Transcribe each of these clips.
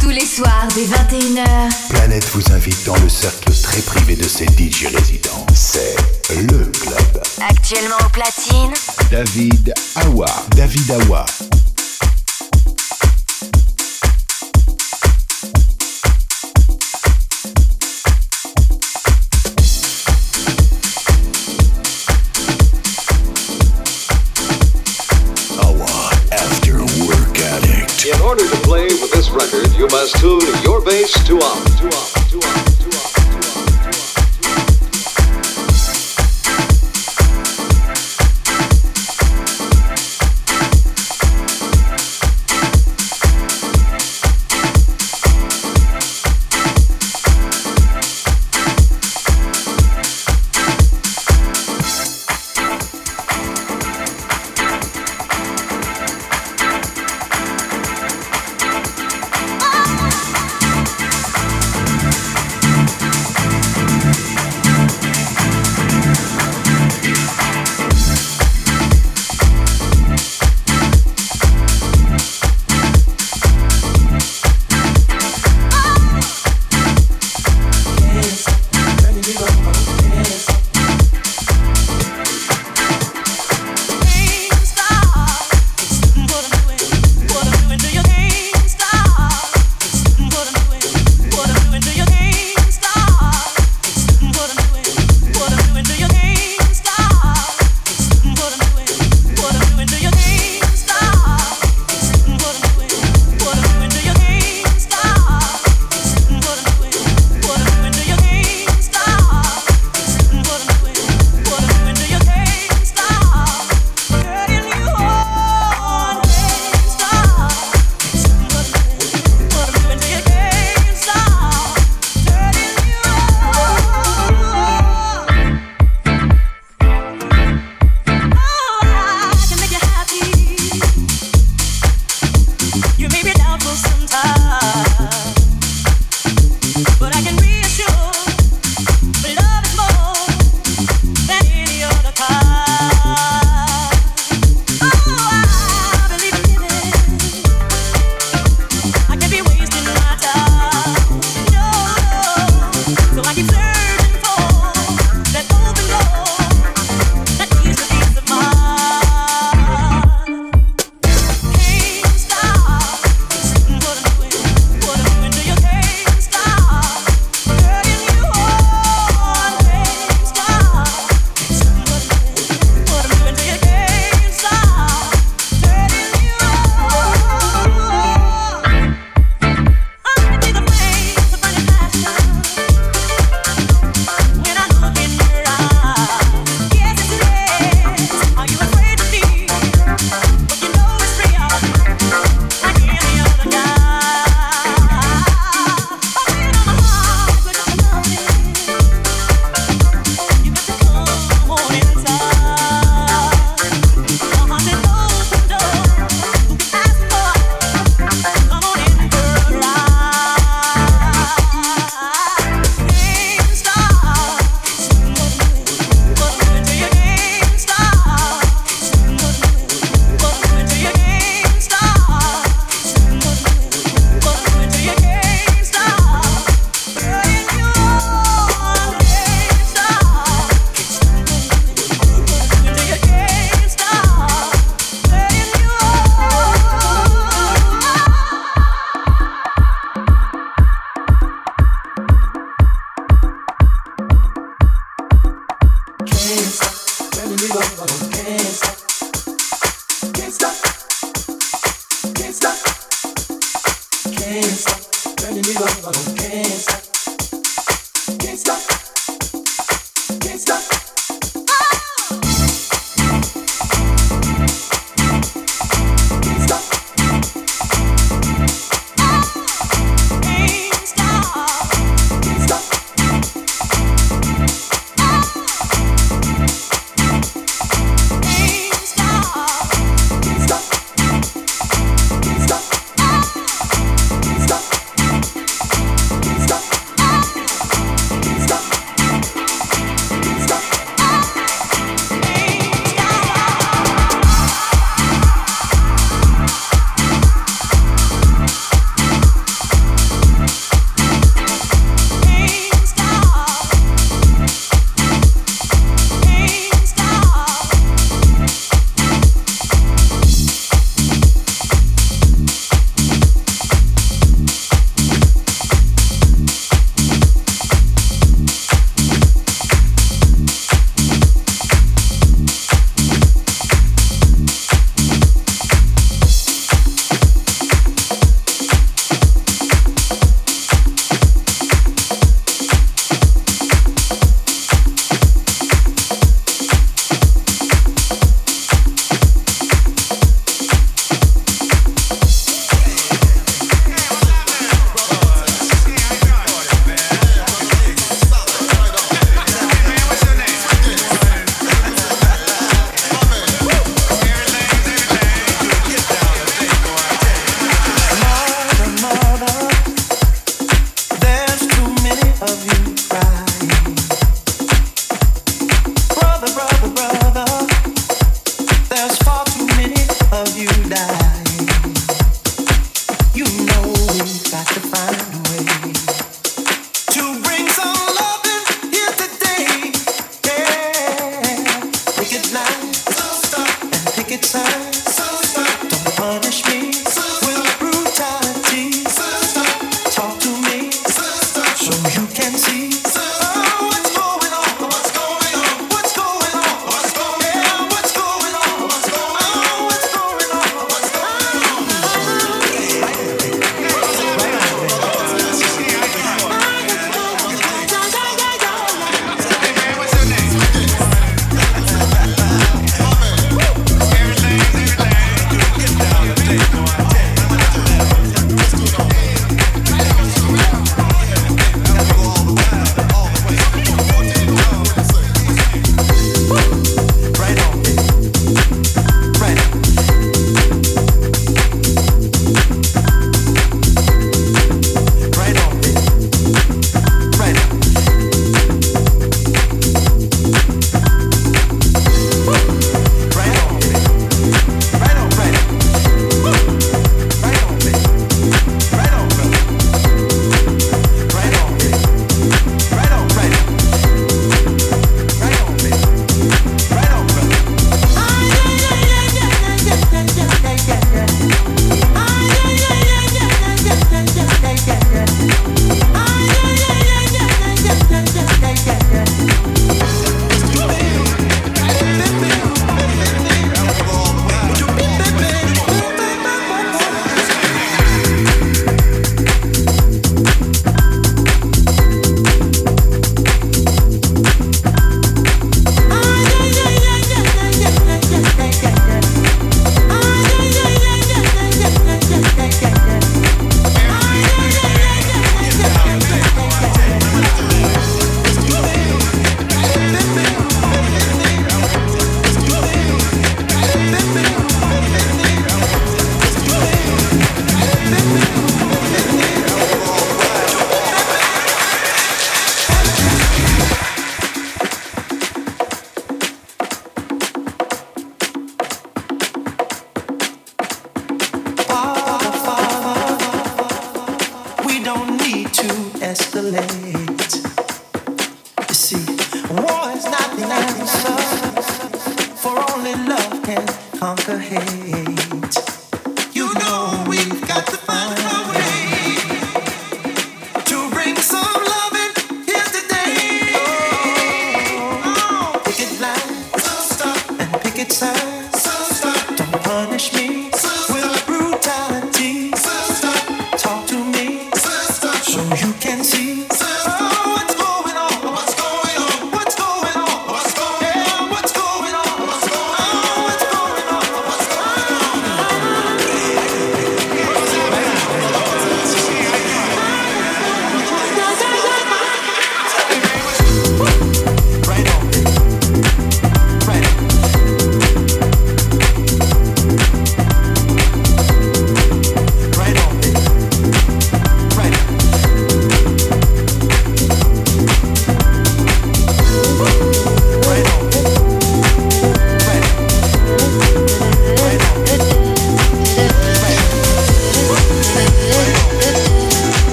Tous les soirs dès 21h. Planète vous invite dans le cercle très privé de ses DJ résidents. C'est le club. Actuellement au platine. David Awa. David Awa. You must tune your bass to up.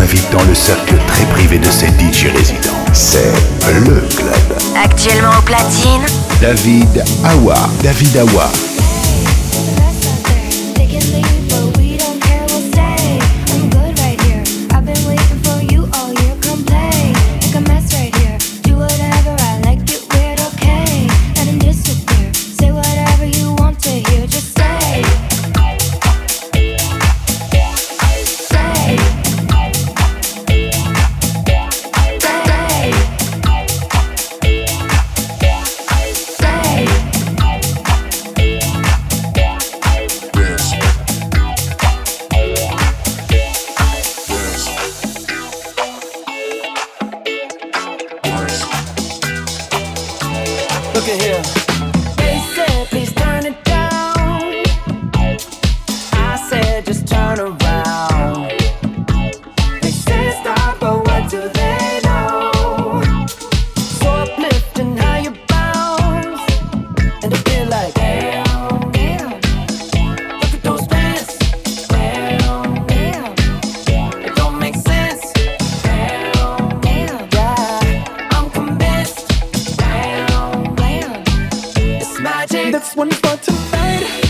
invite dans le cercle très privé de ses DJ résidents. C'est le club. Actuellement au platine, David Awa. David Awa. That's when it starts to fade.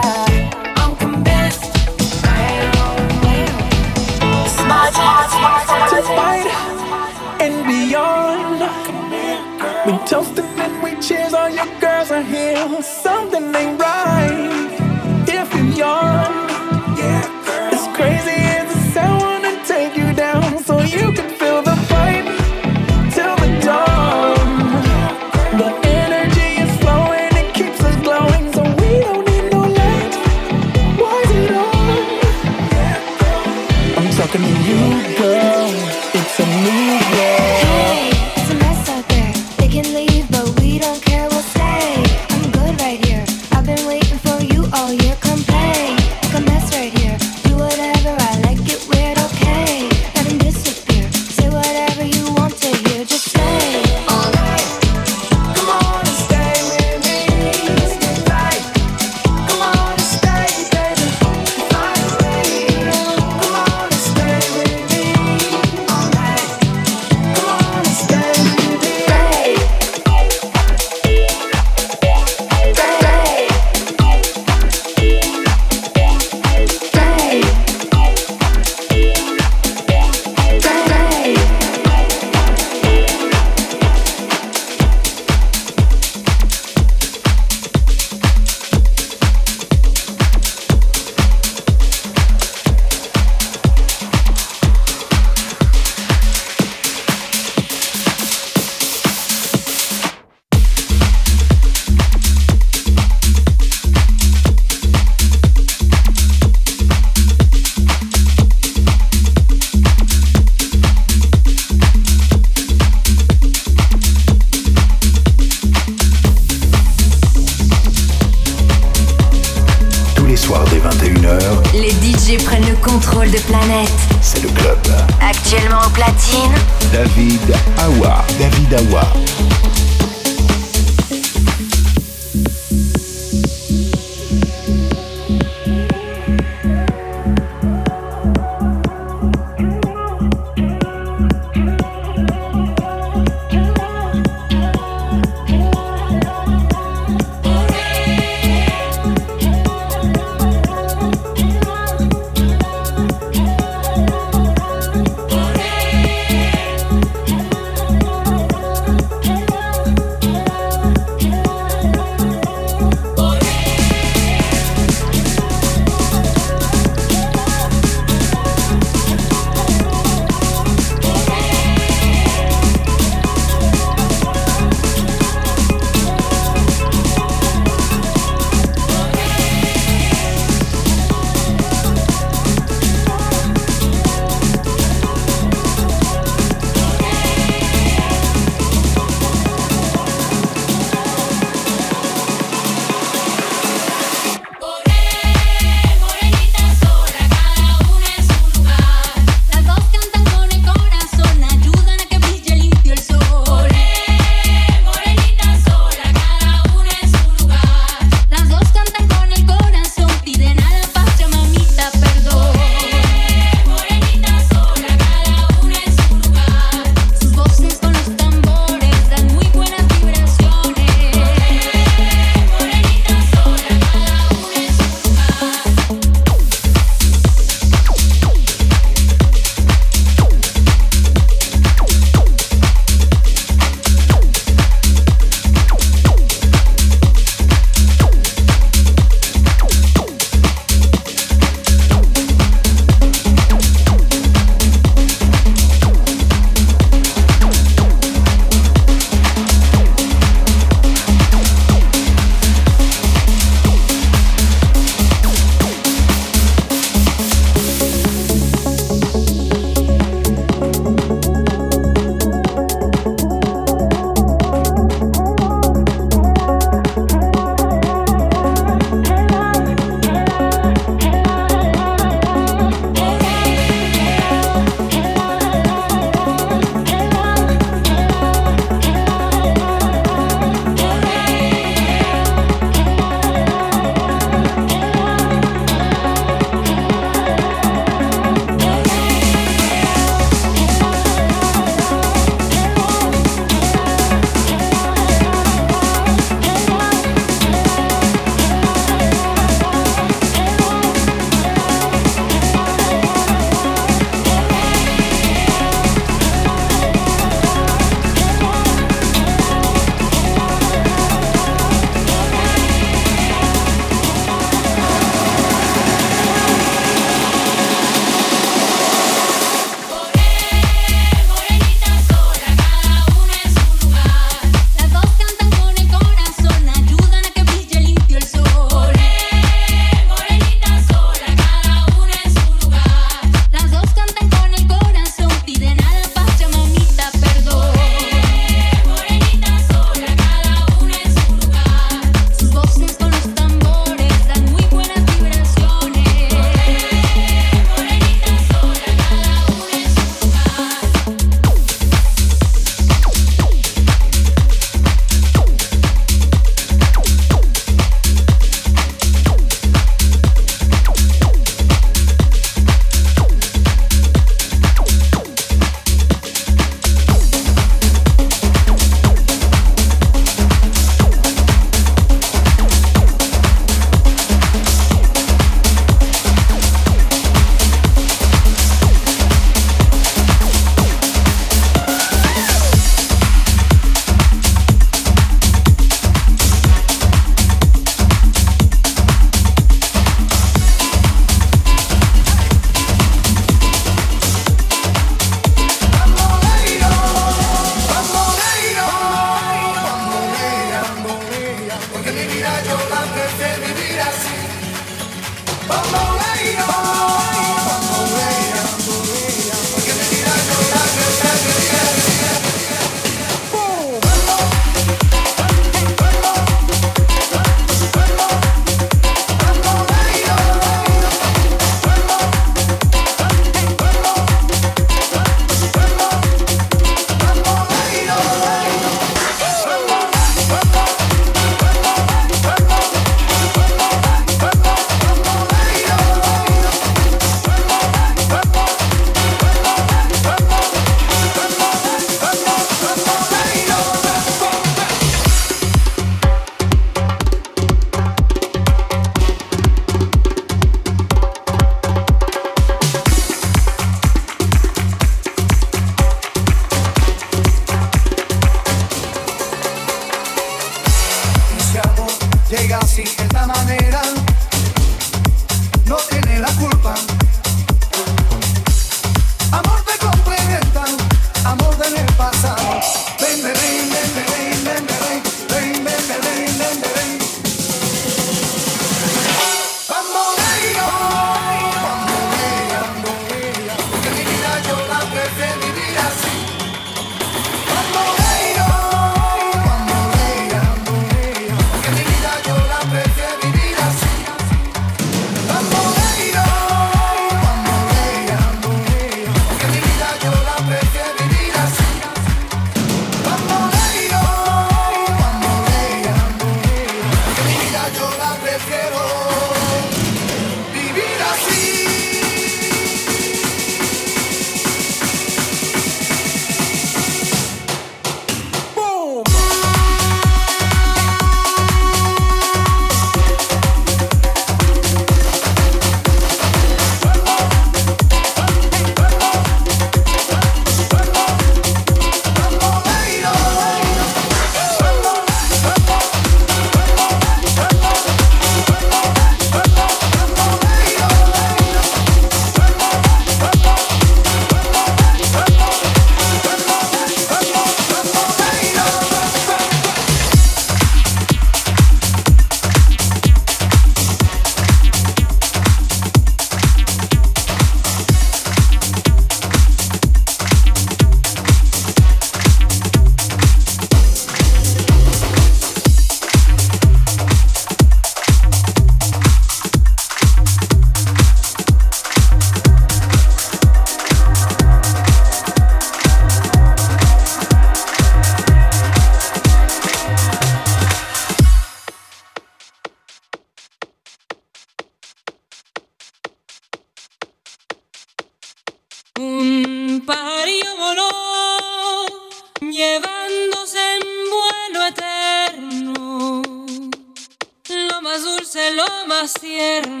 Yeah.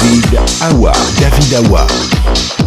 David Awa. David Awa.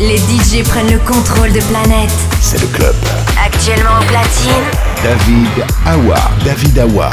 Les DJ prennent le contrôle de Planète. C'est le club. Actuellement au platine. David Awa. David Awa.